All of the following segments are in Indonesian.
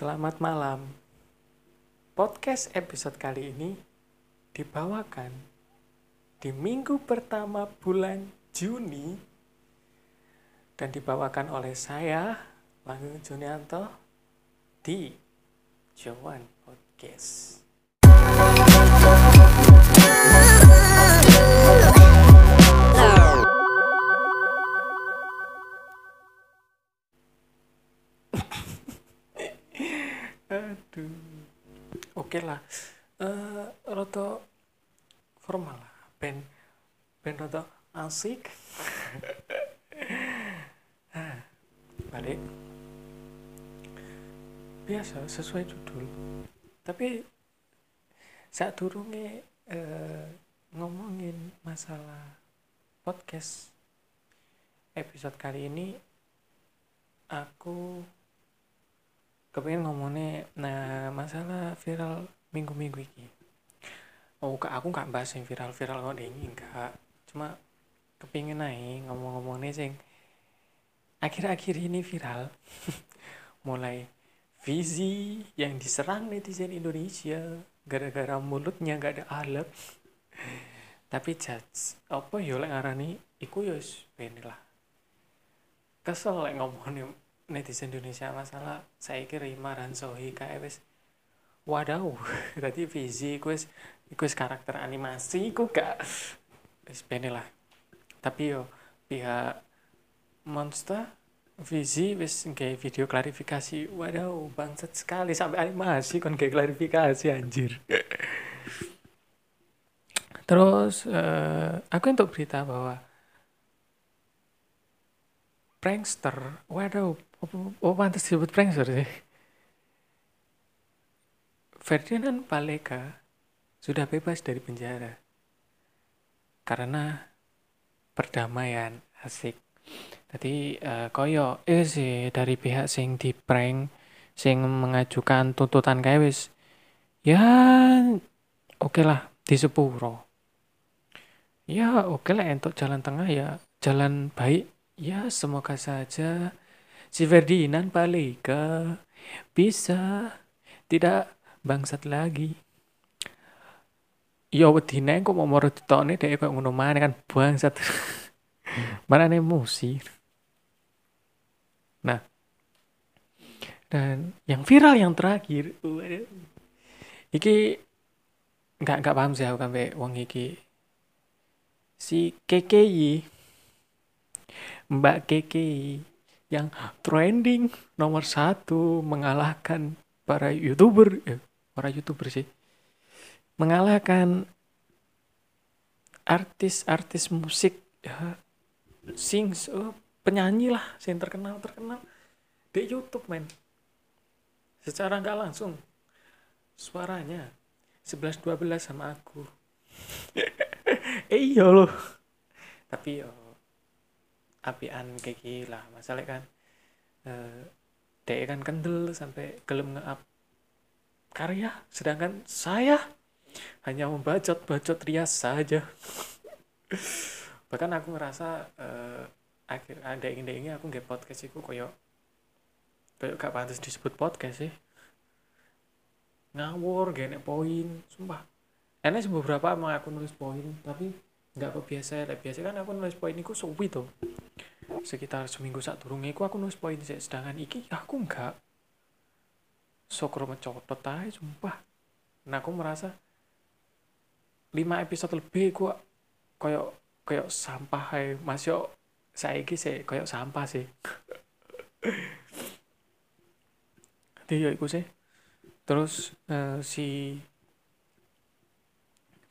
Selamat malam. Podcast episode kali ini dibawakan di minggu pertama bulan Juni dan dibawakan oleh saya, Langgeng Junianto, di Jawan Podcast. Oke lah. Eh rada formal lah. Ben ben rada asik. Ah, Balik. Biasa sesuai judul. Tapi saat durunge eh, ngomongin masalah podcast episode kali ini aku kepengen ngomongnya nah masalah viral minggu-minggu ini. Oh kak aku nggak bahas yang viral-viral kok ini enggak cuma kepingin naik ngomong-ngomongnya sing akhir-akhir ini viral. Mulai Vizi yang diserang netizen Indonesia gara-gara mulutnya nggak ada alat tapi judge apa ya lek ngarani? Iku ya wis ben lah. Kesel lek ngomongin netizen Indonesia masalah saya kira Rima Ransohi kayak wis wadaw tadi wis iku wis karakter animasi iku gak wis lah. Tapi yo pihak Monster Vizi wis kayak video klarifikasi wadaw bangsat sekali sampai animasi kon kayak klarifikasi anjir. Terus eh, aku untuk berita bahwa prankster waduh oh, oh pantas disebut prankster sih Ferdinand Paleka sudah bebas dari penjara karena perdamaian asik. Tadi eh, koyo eh sih dari pihak sing di prank sing mengajukan tuntutan kayak wis ya oke lah di sepuro. Ya oke lah untuk jalan tengah ya jalan baik. Ya, semoga saja si Ferdinand Paleka bisa tidak bangsat lagi. Ya wedine kok mau moro ditone dhek kok ngono maneh kan bangsat. Mana emosi. Nah, dan yang viral yang terakhir, iki nggak nggak paham sih aku sampai wong iki si KKI Mbak Keke yang trending nomor satu mengalahkan para youtuber eh, para youtuber sih. Mengalahkan artis-artis musik ya sings oh, penyanyi lah yang terkenal terkenal di YouTube men. Secara nggak langsung suaranya 11-12 sama aku. Eh iya loh. Tapi yo apian kayak gila masalah kan eh dia kan kendel sampai gelem nge-up karya sedangkan saya hanya membacot-bacot rias saja. Bahkan aku ngerasa eh, akhir ada ingin ini aku nggak podcast itu koyo koyo gak pantas disebut podcast sih. Ngawur gak poin sumpah. Enak beberapa emang aku nulis poin tapi nggak apa biasa lah biasa kan aku nulis poin itu suwi tuh sekitar seminggu saat turunnya aku, aku nulis poin sih sedangkan iki aku enggak sokro mencotot aja sumpah. Nah aku merasa lima episode lebih aku koyok koyok sampah hai mas yo saya iki sih koyok sampah sih. Dia iku sih. Terus eh, si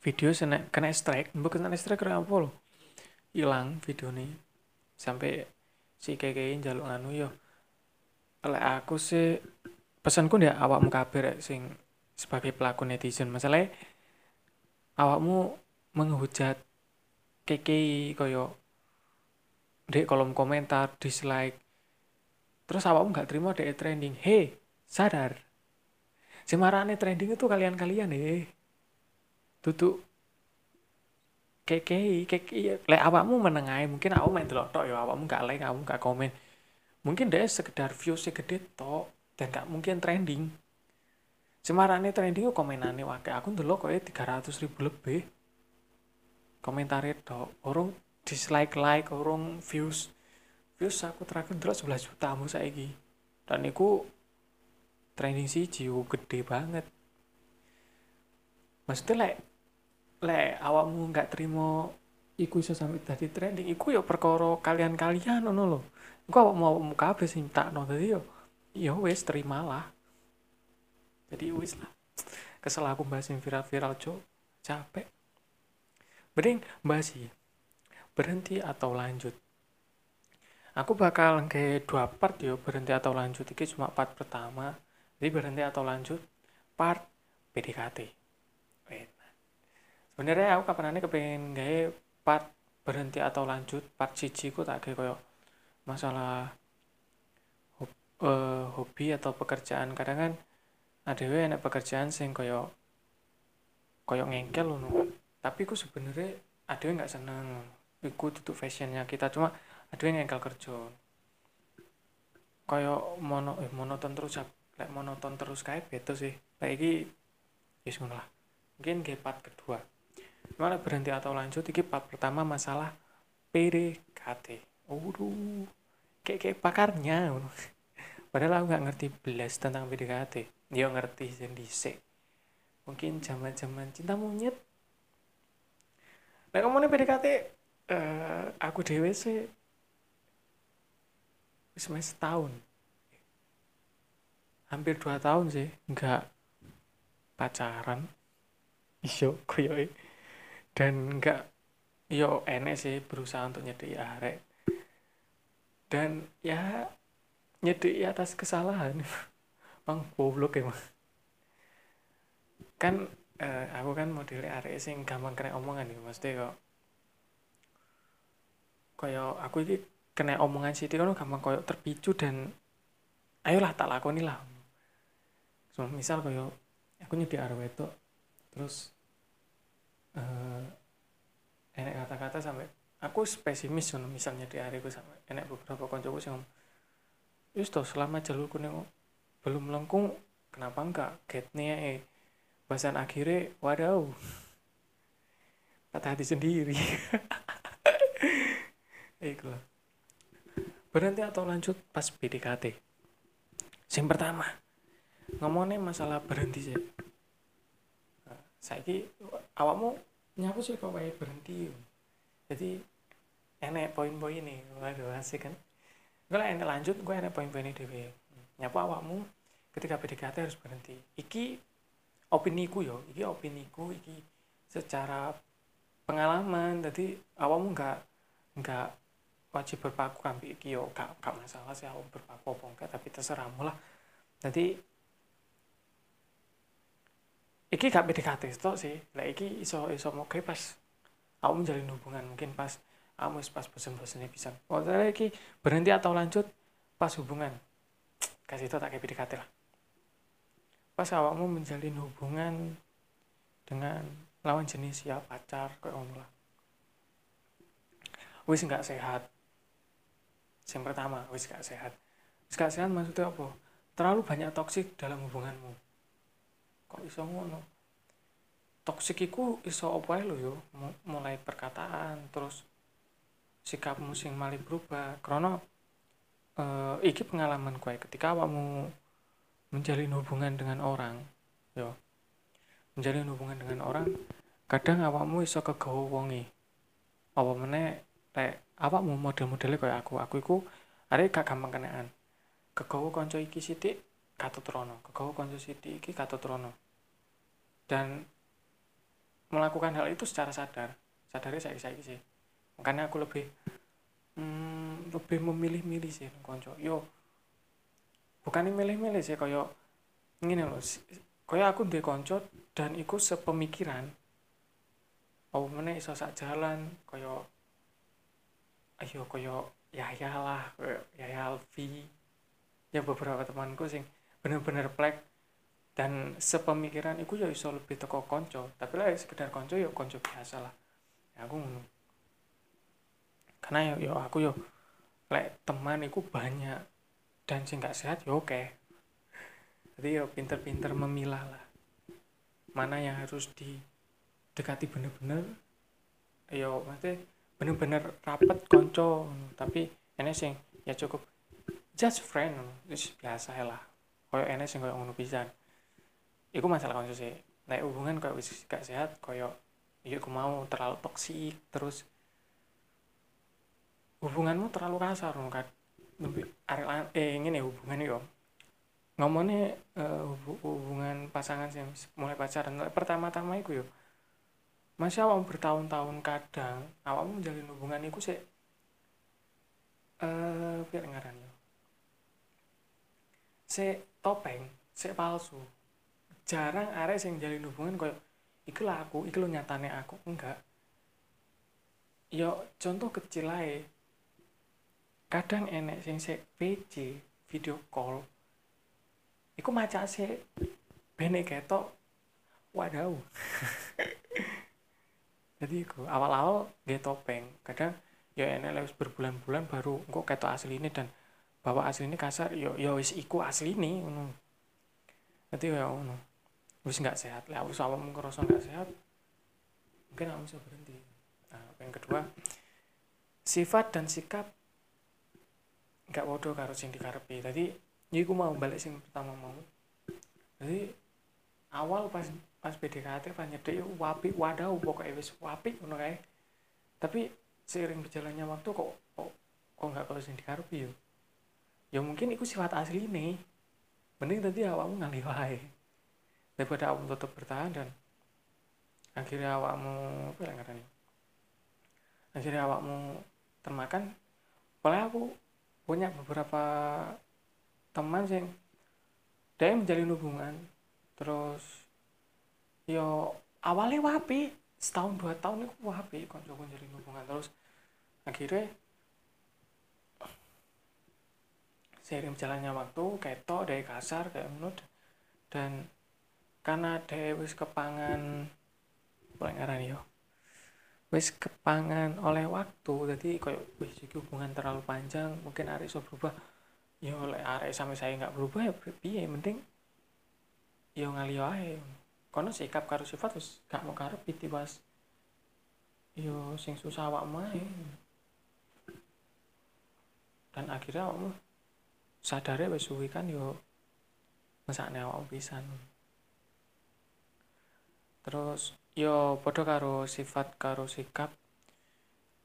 video kena kena strike bukan kena strike kenapa loh hilang video nih sampai si keke jaluk anu yo oleh aku sih pesanku dia awakmu kabar sing sebagai pelaku netizen. Masalahnya awakmu menghujat keke koyo di kolom komentar dislike. Terus awakmu nggak terima dek trending. Hei sadar. Semarane trending itu kalian-kalian eh tutup keke keke lek awakmu menengai mungkin aku main delok tok ya awakmu gak like awakmu gak komen. Mungkin dia sekedar views gede tok dan gak mungkin trending. Semarane trending kok komenane wakai aku dulu kok tiga ratus ribu lebih komentar itu orang dislike like orang views. Views aku terakhir dulu 11 juta mu saiki. Dan itu trending sih jiwa gede banget. Maksudnya lek lek awakmu nggak terima iku iso sampai tadi trending iku ya perkara kalian-kalian ngono lho. Iku awak mau mau kabeh sing no tadi yo yo wes terimalah. Jadi wes lah. Kesel aku bahas yang viral-viral cok capek. Mending bahas sih berhenti atau lanjut. Aku bakal ke dua part yo berhenti atau lanjut. Ini cuma part pertama. Jadi berhenti atau lanjut part PDKT sebenarnya aku kapan kapanane kepengen gaya part berhenti atau lanjut part cici ku tak kayak koyo masalah hobi, uh, hobi atau pekerjaan. Kadang kan ada enak pekerjaan sing koyo koyo ngengkel loh tapi ku sebenarnya yang nggak seneng iku tutup fashionnya kita. Cuma yang ngengkel kerja. Koyo mono eh monoton terus kayak monoton terus kayak betul sih. Kayak ini ya lah. Mungkin ke part kedua Gimana berhenti atau lanjut? Iki part pertama masalah PDKT. Waduh, kayak kayak pakarnya. Padahal aku nggak ngerti belas tentang PDKT. Dia ngerti sendiri. Mungkin zaman zaman cinta monyet. Nah nih PDKT, uh, eh, aku dewe sih semester setahun hampir dua tahun sih nggak pacaran iso koyo dan enggak yo enek sih berusaha untuk nyedeki arek. Dan ya nyedeki atas kesalahan. Bang goblok emang kan eh, aku kan modelnya arek sing gampang kena omongan nih maksudnya kok koyo aku ini kena omongan sih kan gampang koyo terpicu dan ayolah tak lakoni lah. So, misal koyo aku arek itu terus uh, enek kata-kata sampai aku spesimis so, misalnya di hari aku sampai enek beberapa koncoku yang Yus toh selama jalurku nih belum lengkung kenapa enggak getnya eh bahasan akhirnya wadaw patah hati sendiri. Iku berhenti atau lanjut pas PDKT yang pertama ngomongnya masalah berhenti sih saya awakmu nyapu sih kok kayak berhenti. Jadi enek poin-poin ini waduh asik kan? Gue enek lanjut gue enek poin-poin ini dewe nyapu awakmu ketika PDKT harus berhenti. Iki opini ku yo iki opini ku iki secara pengalaman. Jadi awakmu nggak nggak wajib berpaku kambi iki yo gak, gak masalah sih awak berpaku apa enggak tapi terserahmu lah. Jadi iki gak PDKT itu sih. Lah iki iso iso mau kayak pas aku menjalin hubungan mungkin pas kamu pas bosan-bosannya bisa. Oh iki berhenti atau lanjut pas hubungan. Kasih itu tak kayak PDKT lah. Pas awakmu menjalin hubungan dengan lawan jenis ya pacar kayak kamu lah. Wis nggak sehat. Yang pertama wis nggak sehat. Wis nggak sehat maksudnya apa? Terlalu banyak toksik dalam hubunganmu kok iso ngono? Toksik iku iso apa lo yo. Mulai perkataan terus sikapmu sing malah berubah. Karena uh, iki pengalaman kue ketika awakmu menjalin hubungan dengan orang yo. Menjalin hubungan dengan orang kadang awakmu iso kegawa wongi apa meneh lek awakmu model-modelnya kayak aku aku iku are gak gampang kenaan kegawa konco iki sithik Katut Rono. Kegawa konco sithik iki Katut Rono dan melakukan hal itu secara sadar. Sadarnya saya saya sih. Makanya aku lebih hmm, lebih memilih-milih sih konco. Yo bukan milih-milih sih koyo ini loh koyo aku di konco dan ikut sepemikiran. Oh mana iso sak jalan koyo ayo koyo ya ya lah ya Alfi. Ya beberapa temanku sing bener-bener plek dan sepemikiran itu ya iso lebih teko konco. Tapi lah sekedar konco ya konco biasa lah. Ya aku ngono. Karena ya, ya aku yo lek teman itu banyak dan sih nggak sehat ya oke. Jadi ya pinter-pinter memilah lah. Mana yang harus didekati bener-bener ya maksudnya bener-bener rapet konco. Tapi ini sing ya cukup just friend itu biasa lah. Koyo ini sing koyo ngono pisan iku masalah konco sih. Naik hubungan koyo wis gak sehat koyo iya aku mau terlalu toksik terus hubunganmu terlalu kasar kan? Lebih arek eh ini hubungan yo. Ngomongnya uh, hubungan pasangan sih mulai pacaran. Pertama-tama itu yo masih awam bertahun-tahun kadang awam menjalin hubungan itu sih eh biar ngaran yo? Se topeng se palsu jarang arek sing jalin hubungan koyo iku lah aku iku lo nyatane aku. Enggak. Yo contoh kecil aja kadang enek sing se PC video call iku maca sih bene ketok wadaw. Jadi iku awal-awal dia topeng. Kadang ya enek lewis berbulan-bulan baru kok ketok asli ini dan bawa asli ini kasar yo yo wis iku asli ini jadi ya ngono wis nggak sehat. Lah aku sama ngerasa nggak sehat mungkin aku bisa berhenti. Nah yang kedua sifat dan sikap nggak bodoh karo sing dikarepi. Tadi jadi aku mau balik sing pertama mau. Jadi awal pas pas PDKT pas nyedek yuk wapi wadaw pokoknya wis wapi ngono kae. Tapi seiring berjalannya waktu kok kok kok nggak kalau sing dikarepi yo. Ya mungkin itu sifat asli nih mending tadi awakmu ngalih wae daripada awakmu tetap bertahan dan akhirnya awakmu apa yang akhirnya awakmu termakan. Oleh aku punya beberapa teman sing dia menjalin hubungan. Terus yo awalnya wapi. Setahun dua tahun itu wapi konco menjalin hubungan. Terus akhirnya seiring jalannya waktu ketok dari kasar kayak menurut. Dan karena dia wis kepangan boleh ngarani yo. Wis kepangan oleh waktu jadi kayak wis hubungan terlalu panjang mungkin hari so berubah. Yo lek arek sampai saya nggak berubah ya piye penting yo ngali wae kono sikap karo sifat wis gak mau karep pas yo sing susah awak main dan akhirnya awakmu sadare wis suwi kan yo mesakne awak pisan terus yo padha karo sifat karo sikap.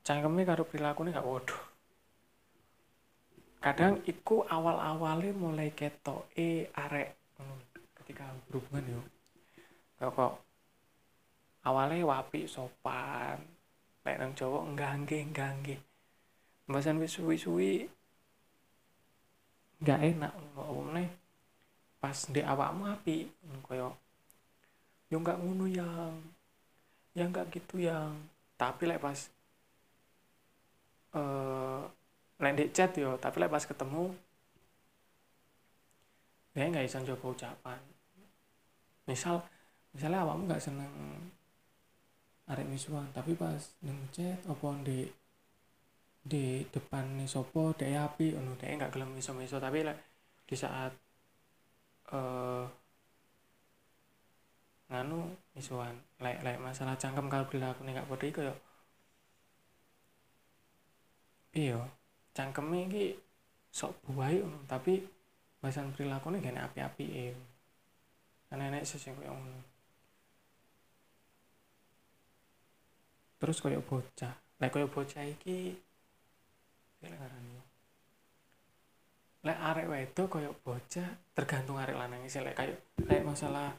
Cangkeme karo ini gak bodoh kadang iku awal-awalnya mulai ketok eh arek ketika berhubungan yo. Kok awalnya wapi sopan. Lek nang Jawa enggangge enggangge mbasan wis suwi-suwi enggak enak ngomongnya pas di awakmu api koyo yo enggak ngono yang. Ya enggak gitu yang. Tapi lek pas eh uh, chat yo tapi lek pas ketemu dia nggak bisa coba ucapan. Misal misalnya awakmu nggak seneng arek misuan tapi pas neng chat apa di di depan nih sopo dia api ono dia nggak gelem miso miso tapi lek di saat uh, nganu misuan lek lek masalah cangkem kalau aku nih nggak bodoh ya iyo cangkeme iki sok buai tapi bahasan perilaku ini gak api-api ya kan enek sing koyo ngono. Terus koyo bocah lek koyo bocah iki lek ngarani lek arek wedok koyo bocah tergantung arek lanang sih lek kayak lek masalah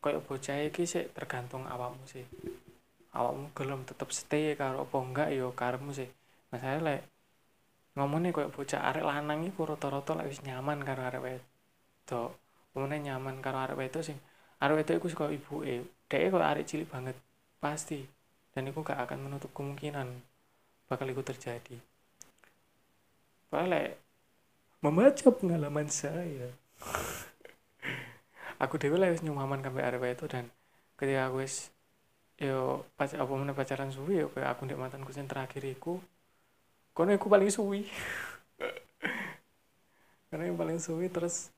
koyo bocah iki sih tergantung awakmu sih. Awakmu gelem tetep stay karo apa enggak yo karemu sih. Masalah lek ngomongnya kayak bocah arek lanang iku rata-rata lek wis nyaman karo arek wedok. Umumnya nyaman karo arek wedok sing arek wedok iku suka ibuke. Dhek kok arek cilik banget pasti. Dan itu gak akan menutup kemungkinan bakal itu terjadi. Balik membaca pengalaman saya aku dewe lah wis nyaman sampai arek itu dan ketika aku wis yo pas apa mana pacaran suwi yo kayak aku ndek mantanku sing terakhir iku kono aku paling suwi. Karena yang paling suwi terus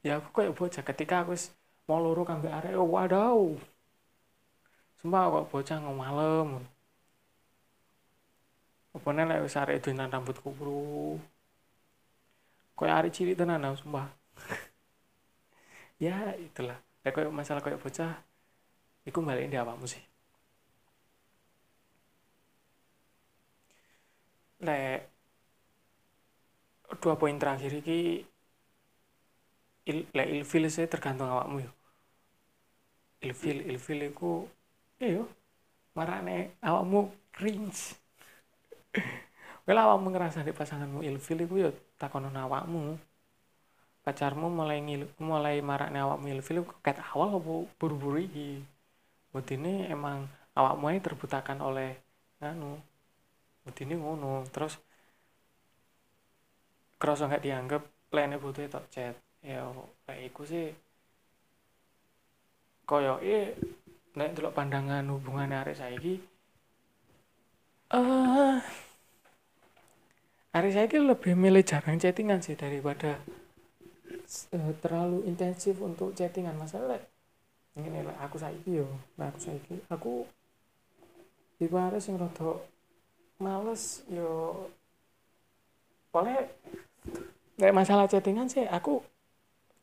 ya aku kayak bocah. Ketika aku mau luru kambe arek oh, waduh sumpah kok bocah ngomalem apa nih lek wis arek dolan rambut kubru kayak arek cilik tenan sumpah ya itulah. Lek kayak masalah kayak bocah iku balik di awakmu sih. Lek dua poin terakhir ini il, lek ilfil sih tergantung awakmu yo. Ilfil ilfil iku iyo marane awakmu cringe. Well awakmu ngerasa di pasanganmu ilfil iku yo takonon awakmu pacarmu mulai ngil mulai marakne awakmu ilfil ket awal apa buru-buru iki? Ini emang awakmu ini terbutakan oleh anu ini ngono. Terus kerasa nggak dianggap lainnya butuh tok chat ya kayak iku sih koyo eh nek delok pandangan hubungan arek saiki eh uh, arek saiki lebih milih jarang chattingan sih daripada uh, terlalu intensif untuk chattingan masalah ini lah aku saiki yo nah aku saiki aku iku arek sing rada males yo. Oleh nek masalah chattingan sih aku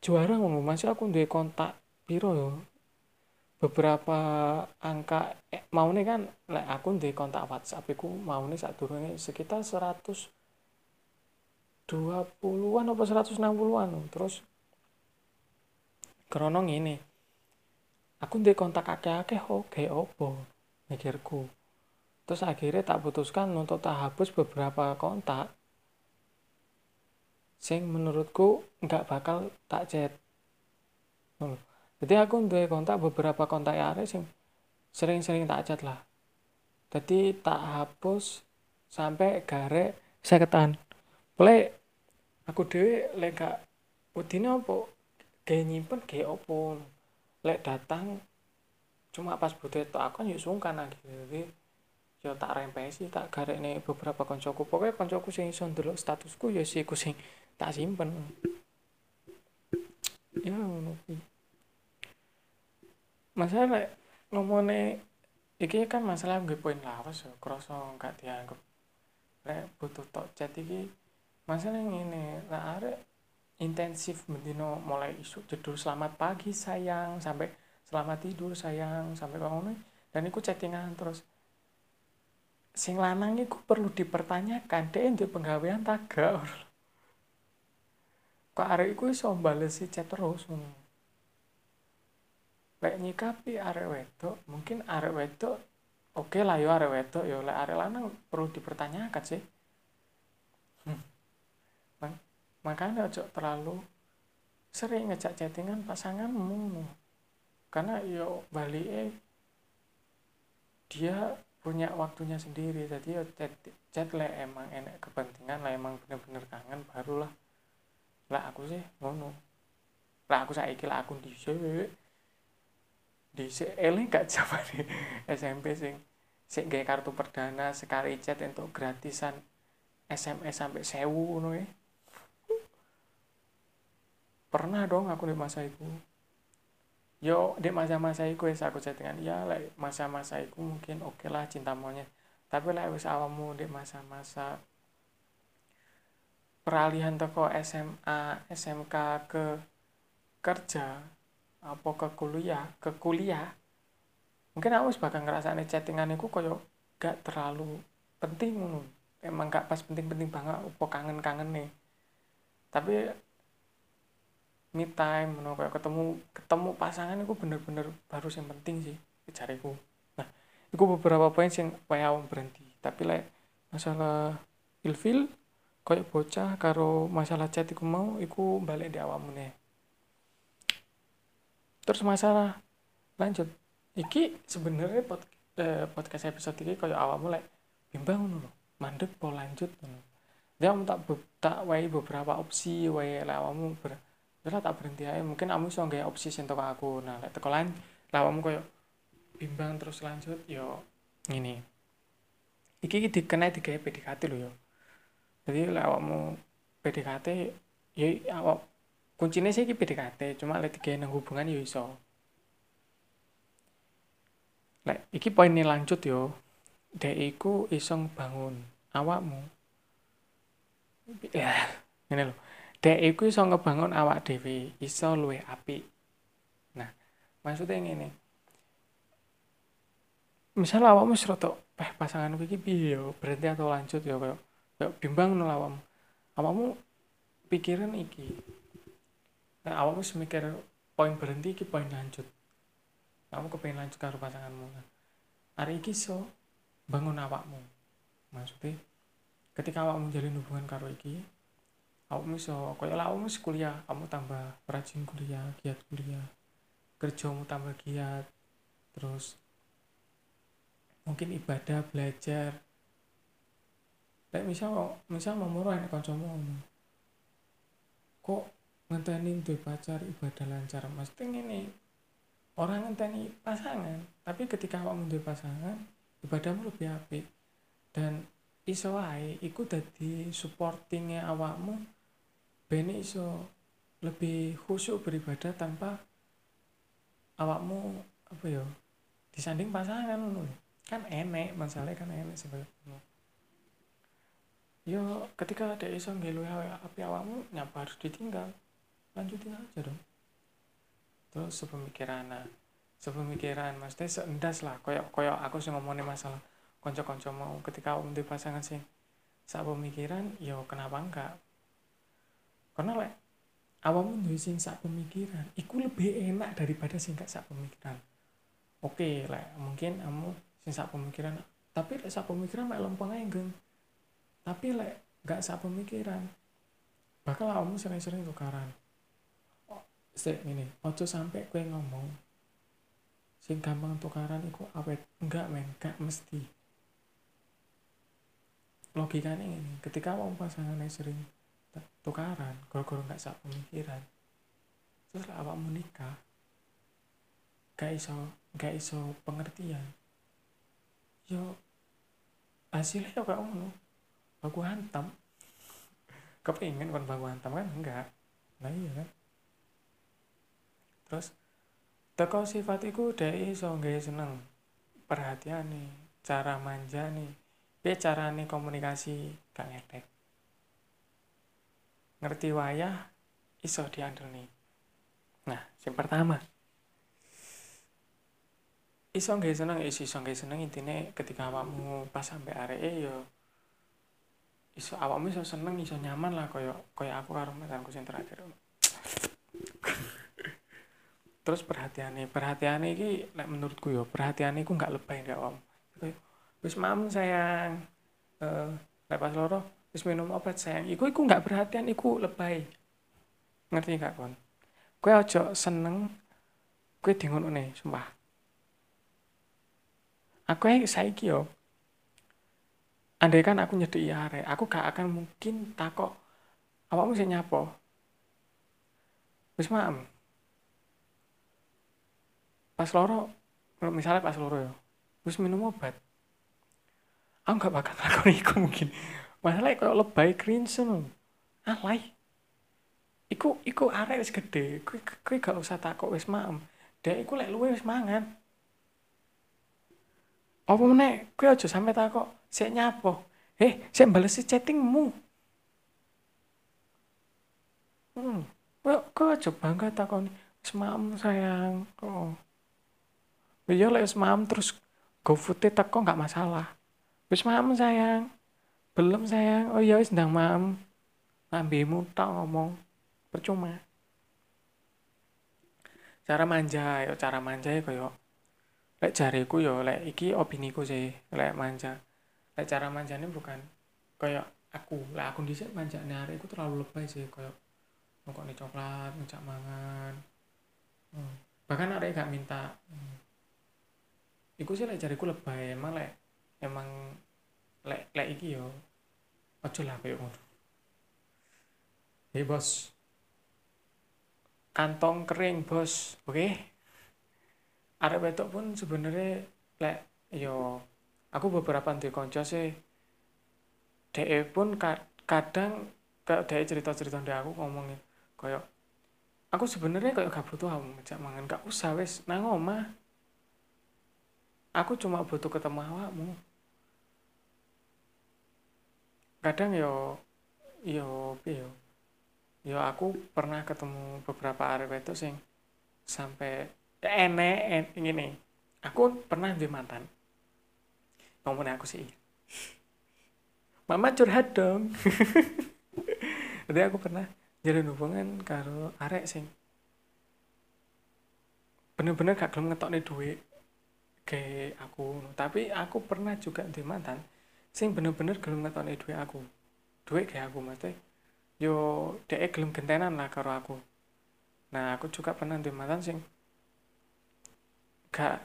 juara ngono masih aku duwe kontak piro yo. Beberapa angka eh, nih kan lek aku duwe kontak WhatsApp mau nih saat durunge sekitar 100 20-an apa 160-an terus keronong ini aku duwe kontak akeh-akeh kok kayak opo? Mikirku. Terus akhirnya tak putuskan untuk tak hapus beberapa kontak sing menurutku nggak bakal tak chat. Jadi aku duwe kontak beberapa kontak arek sing sering-sering tak chat lah. Jadi tak hapus sampai garek saya ketan aku dewe lek gak udine apa kayak nyimpen kayak opo lek datang cuma pas butuh itu aku yuk sungkan jadi yo tak rempesi tak garek nih beberapa koncoku. Pokoknya koncoku sing iso statusku ya sih sing tak simpen. Ya ngono masalah ngomongnya iki kan masalah gue poin lawas ya kroso gak dianggap lek butuh tok chat iki masalah ini lah are intensif mendino mulai isu judul selamat pagi sayang sampai selamat tidur sayang sampai ngono. Dan iku chattingan terus. Sing lanang iku perlu dipertanyakan deh untuk penggawean taga kok arek iku iso balesi chat terus lek nyikapi arek wedok mungkin arek wedok oke okay lah yo arek wedok yo. Lek arek lanang perlu dipertanyakan sih hmm. Makanya ojo terlalu sering ngejak chattingan pasanganmu karena yo balik eh dia punya waktunya sendiri. Jadi yo chat, chat lek emang enak kepentingan lah emang bener-bener kangen barulah lah. Aku sih ngono. Lah aku saiki lah aku di di eling gak coba di SMP sing sing gaya kartu perdana sekali chat untuk gratisan SMS sampai sewu ngono ya pernah dong aku di masa itu. Yo di masa-masa itu wis aku chattingan ya like masa-masa itu mungkin oke okay lah cinta monyet. Tapi lah wis awamu di masa-masa peralihan toko SMA SMK ke kerja apa ke kuliah ke kuliah mungkin aku bakal nih chattingan itu koyo gak terlalu penting emang gak pas penting-penting banget apa kangen-kangen nih tapi me time menurut kayak ketemu ketemu pasangan itu bener-bener baru yang penting sih cariku nah itu beberapa poin yang kayak berhenti. Tapi like masalah ilfil kayak bocah karo masalah chat iku mau iku balik di awakmu nih terus masalah lanjut. Iki sebenarnya pod, eh, podcast episode ini kayak awakmu lek bimbang ngono mandek mau lanjut ngono dia tak tak wae beberapa opsi wae lek awakmu ber Udah tak berhenti aja. Mungkin kamu so nggak opsi sih untuk aku. Nah lek teko lain awakmu kayak bimbang terus lanjut yo ini iki dikenai tiga PDKT lo yo. Jadi lek awakmu PDKT ya awak kuncinya sih iki PDKT cuma lek tiga nang hubungan yo iso. Lek iki poin ini lanjut yo. Dek iku iso bangun awakmu. Ya ini loh dek iku iso ngebangun awak dewi iso luwe api nah maksudnya ini misalnya awakmu serotok eh pasangan iki piye yo berhenti atau lanjut yo kayak kayak bimbang nol awakmu. Awakmu pikiran iki. Nah awakmu semikir poin berhenti iki poin lanjut. Kamu kepengen lanjut karo pasanganmu. Nah, hari iki so bangun awakmu. Maksudnya ketika awakmu menjalin hubungan karo iki awakmu iso kaya lah awakmu kuliah kamu tambah rajin kuliah giat kuliah kerjamu tambah giat terus mungkin ibadah belajar. Lek misal misal mau enek kancamu ngomong kok ngenteni duwe pacar ibadah lancar? Mesti ngene orang ngenteni pasangan tapi ketika awakmu duwe pasangan ibadahmu lebih apik. Dan iso wae iku dadi awakmu ben iso lebih khusyuk beribadah tanpa awakmu apa ya disanding pasangan ngono kan enek masalahnya kan enek sebenarnya. Yo ketika ada iso ngelu api awakmu nyapa harus ditinggal. Lanjutin aja dong. Terus sepemikiran nah sepemikiran maksudnya seendas lah koyok koyok aku sih ngomongin masalah konco-konco mau. Ketika awak di pasangan sih saat pemikiran yo kenapa enggak karena lek awakmu duwe sing pemikiran iku lebih enak daripada sing gak pemikiran. Oke lek mungkin kamu sing sak pemikiran tapi lek sak pemikiran mek lempeng ae geng tapi lek gak sak pemikiran bakal kamu sering-sering tukaran. Oh, sik ini ojo sampai kue ngomong sing gampang tukaran iku awet. Enggak men gak mesti. Logikanya ini ketika mau pasangannya sering tukaran gara-gara gak sak pemikiran. Terus lah awakmu nikah gak iso gak iso pengertian. Yo hasilnya yo kayak ngono. Baku hantam. Kepingin kan baku hantam kan? Enggak. Nah iya kan? Terus teko sifat iku dhek iso gawe seneng. Perhatian nih cara manja nih. Dia cara nih komunikasi? Gak ngetek ngerti wayah iso diandel nih nah yang pertama. Iso nggak seneng iso iso nggak seneng intinya ketika awakmu pas sampai area yo iso awakmu iso seneng iso nyaman lah koyo koyo aku karo mantanku sing terakhir. Terus perhatian nih perhatian ini like, menurutku yo perhatian ku nggak lebay nggak om. Wis mam sayang. Uh, pas loro wis minum obat sayang. Iku iku nggak perhatian iku lebay. Ngerti gak kon? Kue ojo seneng kue di ngono nih sumpah. Aku yang saiki yo. Andai kan aku nyedeki are aku gak akan mungkin takok awakmu sing nyapo? Wis maem. Pas loro misalnya pas loro ya wis minum obat. Aku gak bakal takon iku mungkin masalah kalau lebay cringe alay iku iku arek wis gede kuwi kuwi gak usah takok wis maem. Dek iku lek luwe wis mangan. Apa meneh? Kowe aja sampe takok sik nyapo? Eh sik balesi chattingmu. Hmm. Kowe aja bangga takon semaam sayang. Kok ya lek semaam terus go foote teko nggak masalah. Wis maam sayang belum sayang. Oh iya wis ndang maam lambimu tak ngomong. Percuma. Cara manja yo cara manja ya koyo. Lek jariku yo lek iki opiniku sih lek manja. Lek cara manjane bukan kayak aku. Lek aku dhisik manjane arek iku terlalu lebay sih kayak nih coklat ngejak mangan. Hmm. bahkan arek gak minta. Hmm. iku sih lek jariku lebay. Emang lek emang lek lek iki yo ojo lah kayak ngono. Hei bos. Kantong kering bos. Oke? Okay? arek pun sebenarnya lek yo aku beberapa nanti konco sih. DE pun kadang ke DE cerita-cerita dari aku ngomongin koyo aku sebenarnya kayak gak butuh kamu ngejak mangan. Gak usah wes. Nang omah aku cuma butuh ketemu awakmu kadang yo yo yo yo aku pernah ketemu beberapa arek itu sing sampai enek en, ini aku pernah di mantan. Ngomongin aku sih mama curhat dong. Jadi aku pernah jalin hubungan karo arek sing bener-bener gak gelem ngetokne duit ke aku tapi aku pernah juga di mantan sing bener-bener gelem ngetokne duit aku. Duit kayak aku mate yo dek gelem gentenan lah karo aku. Nah aku juga pernah di mantan sing gak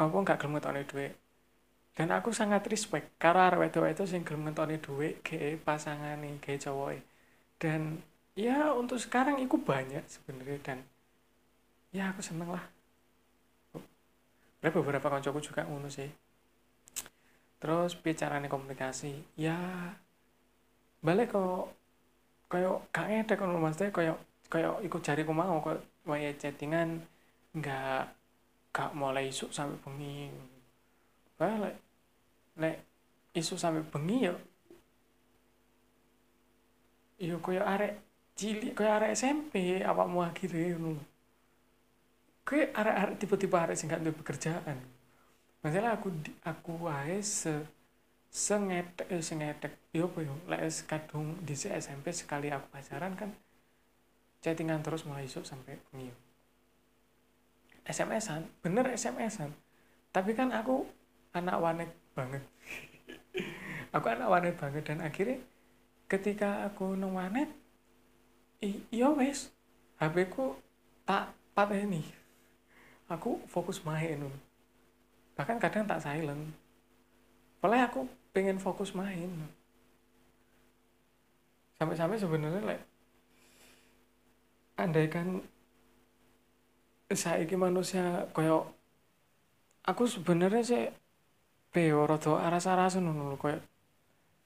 aku gak gelem ngetokne duit. Dan aku sangat respect karo arek wedok itu sing gelem ngetokne ke pasangan nih ke cowok dan ya untuk sekarang itu banyak sebenarnya dan ya aku seneng lah. Ada beberapa koncoku juga ngono sih terus bicaranya komunikasi ya balik kok kayak gak ngedek kalau maksudnya kayak kayak ikut cari aku mau kok waya chattingan nggak gak mulai isu sampai bengi. Balik lek isu sampai bengi ya yo koyo arek cilik kayak arek SMP apa mau akhirnya kayak arek-arek tipe-tipe arek sing gak duwe pekerjaan masalah aku aku wae se sengetek eh, sengetek yo apa yo lek kadung di SMP sekali aku pacaran kan chattingan terus mulai isuk sampai bengi SMS-an bener SMS-an tapi kan aku anak wanet banget. Aku anak wanet banget dan akhirnya ketika aku nang wanet iya wes HP ku tak ini aku fokus main bahkan kadang tak silent. Padahal aku pengen fokus main. Sampai-sampai sebenarnya like, andaikan saya ini manusia koyo aku sebenarnya sih peo rodo aras-arasan ngono koyo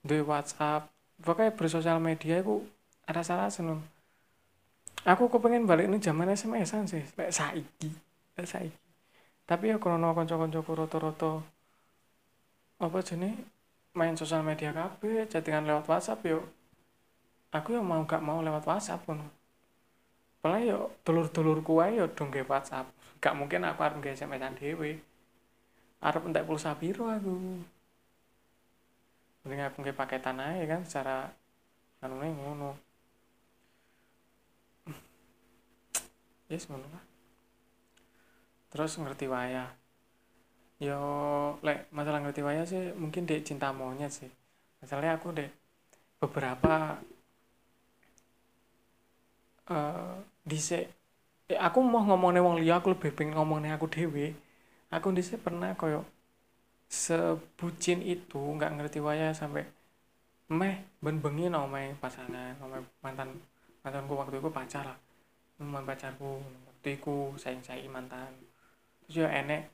di WhatsApp pokoknya bersosial media aku aras-arasan ngono. Aku kepengen balik ini zaman SMS-an sih kayak saiki kayak saiki tapi ya krono konco-koncoku roto-roto apa jenis main sosial media KB chattingan lewat WhatsApp yuk aku yang mau gak mau lewat WhatsApp pun Padahal yo dulur-dulur kuwe yo dong ke WhatsApp. Gak mungkin aku harus nge SMS-an dhewe. Arep entek pulsa biru aku. Mending aku nge paketan aja kan secara anu ngono. yes ngono lah terus ngerti wayah. Yo lek masalah ngerti wayah sih mungkin dek cinta monyet sih. Masalahnya aku dek beberapa uh, dise eh, aku mau ngomongnya wong liya aku lebih pengen ngomongnya aku dewe aku dise pernah koyo sebucin itu nggak ngerti wayah sampai meh ben bengi no meh pasangan no mantan mantanku waktu itu pacar lah. Teman pacarku waktu itu sayang saya mantan ya enek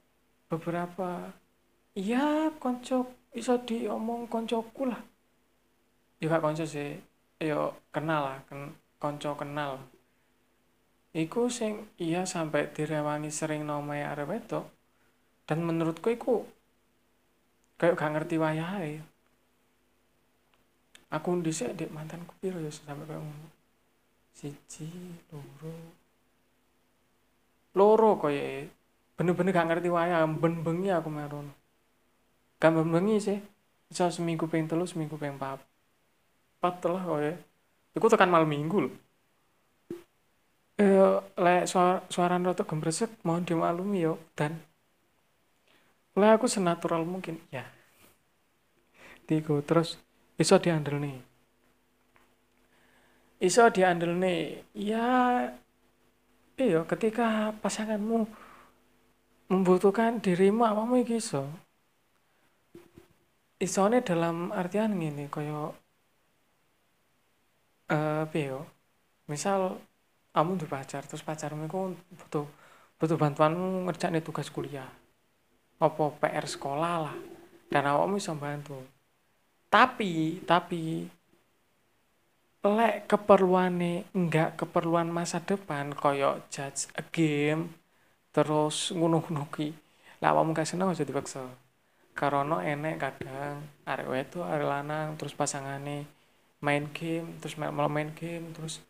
beberapa. Iya konco iso diomong koncoku lah. Ya gak konco sih. Yo kenal lah. Ken, konco kenal. Iku sing iya sampai direwangi sering nomai arep itu dan menurutku iku kayak gak ngerti wayai aku dhisik dek mantanku piro ya sampai kayak ngomong siji loro. Loro koyo bener-bener gak ngerti wayang ben bengi aku meron kan ben bengi sih. Bisa seminggu pengen telus seminggu pengen pap pat lah koyo iku tekan malam minggu loh. Eh lek suara suara roto gembresek mohon dimaklumi yo. Dan lek aku senatural mungkin ya. Tigo terus iso diandel nih. Iso diandel nih. Ya iya ketika pasanganmu membutuhkan dirimu apa iki iso? Isone dalam artian gini koyo eh uh, misal kamu di pacar terus pacarmu itu butuh butuh bantuanmu ngerjain tugas kuliah apa PR sekolah lah dan awakmu bisa bantu tapi tapi lek keperluane enggak keperluan masa depan koyo judge a game terus ngono-ngono ki lah awakmu gak seneng aja dipaksa. Karono enek kadang arek wedo arek lanang terus pasangane main game terus malah main game terus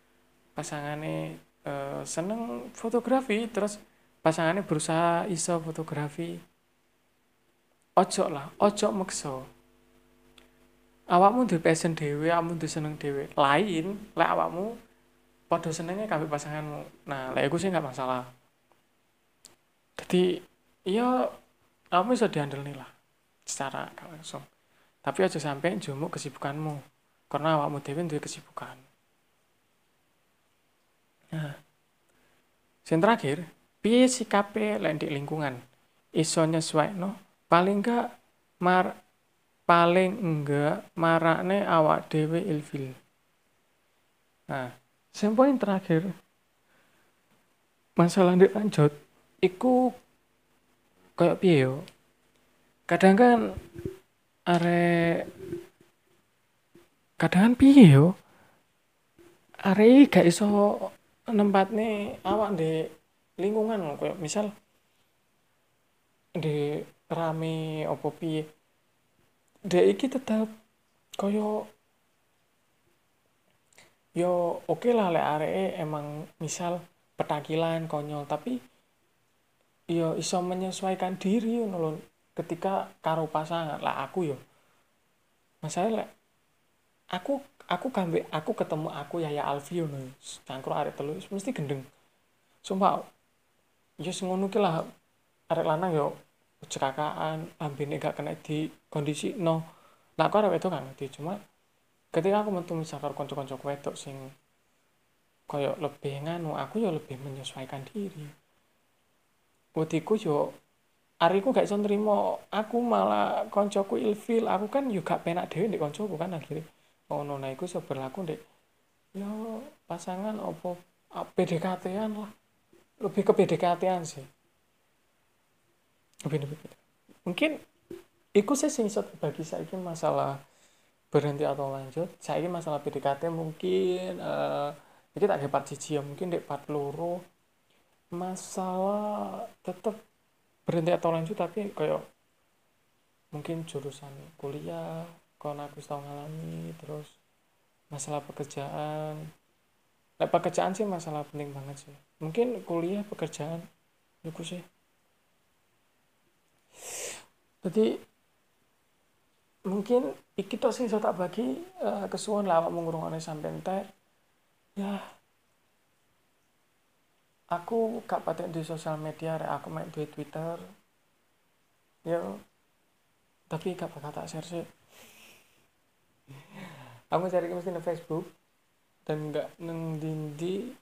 pasangane uh, seneng fotografi terus pasangannya berusaha iso fotografi. Ojo lah ojo maksa awakmu duwe passion dhewe awakmu duwe seneng dhewe. Lain lek awakmu padha senenge kabeh pasanganmu. Nah lek aku sih nggak masalah jadi iya kamu bisa dihandle nih lah secara langsung. Tapi aja sampai jumuk kesibukanmu karena awakmu dhewe duwe kesibukan. Nah yang terakhir piye sikape di lingkungan? Iso no paling enggak mar paling enggak marakne awak dewe ilfil. Nah yang terakhir masalah lanjut iku kayak piye yo? Kadang kan are kadang kan piye yo? Are gak iso nih awak di lingkungan kayak misal di rame opo piye? Dia iki tetap koyo yo oke okay lah lek areke emang misal petakilan konyol tapi yo iso menyesuaikan diri ngono ketika karo pasangan lah aku yo. Masalah lek aku aku kambe aku ketemu aku ya ya Alfi ngono. Cangkruk arek telu mesti gendeng. Sumpah yo ngono ki lah. Arek lanang yo kecelakaan ambine gak kena di kondisi no. Nah aku itu kan ngerti. Cuma ketika aku metu misalkan konco-konco wedok sing koyo lebih nganu aku yo lebih menyesuaikan diri wediku yo ariku gak iso nrimo. Aku malah koncoku ilfil. Aku kan juga penak dhewe ndek koncoku kan akhirnya oh nah iku iso berlaku ndek yo pasangan opo PDKT-an lah. Lebih ke PDKT-an sih. Mungkin iku sih sing iso bagi saya masalah berhenti atau lanjut. Saya masalah PDKT mungkin uh, ini tak dapat cici ya. Mungkin di part loro masalah tetap berhenti atau lanjut tapi kayak mungkin jurusan kuliah kalau aku tahu ngalami terus masalah pekerjaan. Nah, pekerjaan sih masalah penting banget sih. Mungkin kuliah pekerjaan itu sih. Jadi mungkin iki sing iso tak bagi uh, kesuwun lah awakmu sampai entek. Ya aku gak patek di sosial media rek. Aku main di Twitter. Ya. Tapi gak bakal tak share sih. Aku cari mesti di Facebook. Dan gak neng dindi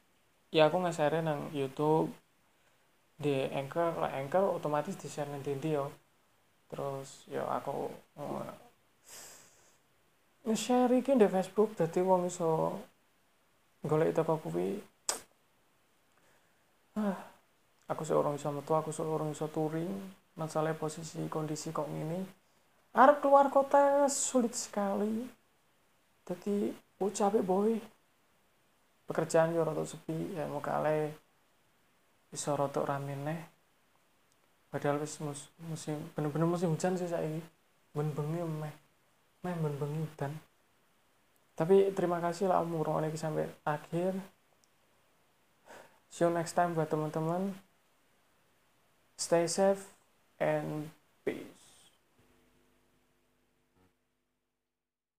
ya aku nggak share nang YouTube. Di Anchor. Lah Anchor otomatis di share nang dindi yo. Terus ya aku nge-share iki di Facebook dadi wong iso golek toko kuwi ah aku seorang iso metu aku seorang iso touring masalah posisi kondisi kok ini arep keluar kota sulit sekali. Jadi ucap boy pekerjaan yo rada sepi ya mau kale iso rada rame neh padahal wis musim bener-bener musim hujan sih saiki. Ben bengi meh main bengi dan tapi terima kasih lah lagi sampai akhir see you next time buat teman-teman. Stay safe and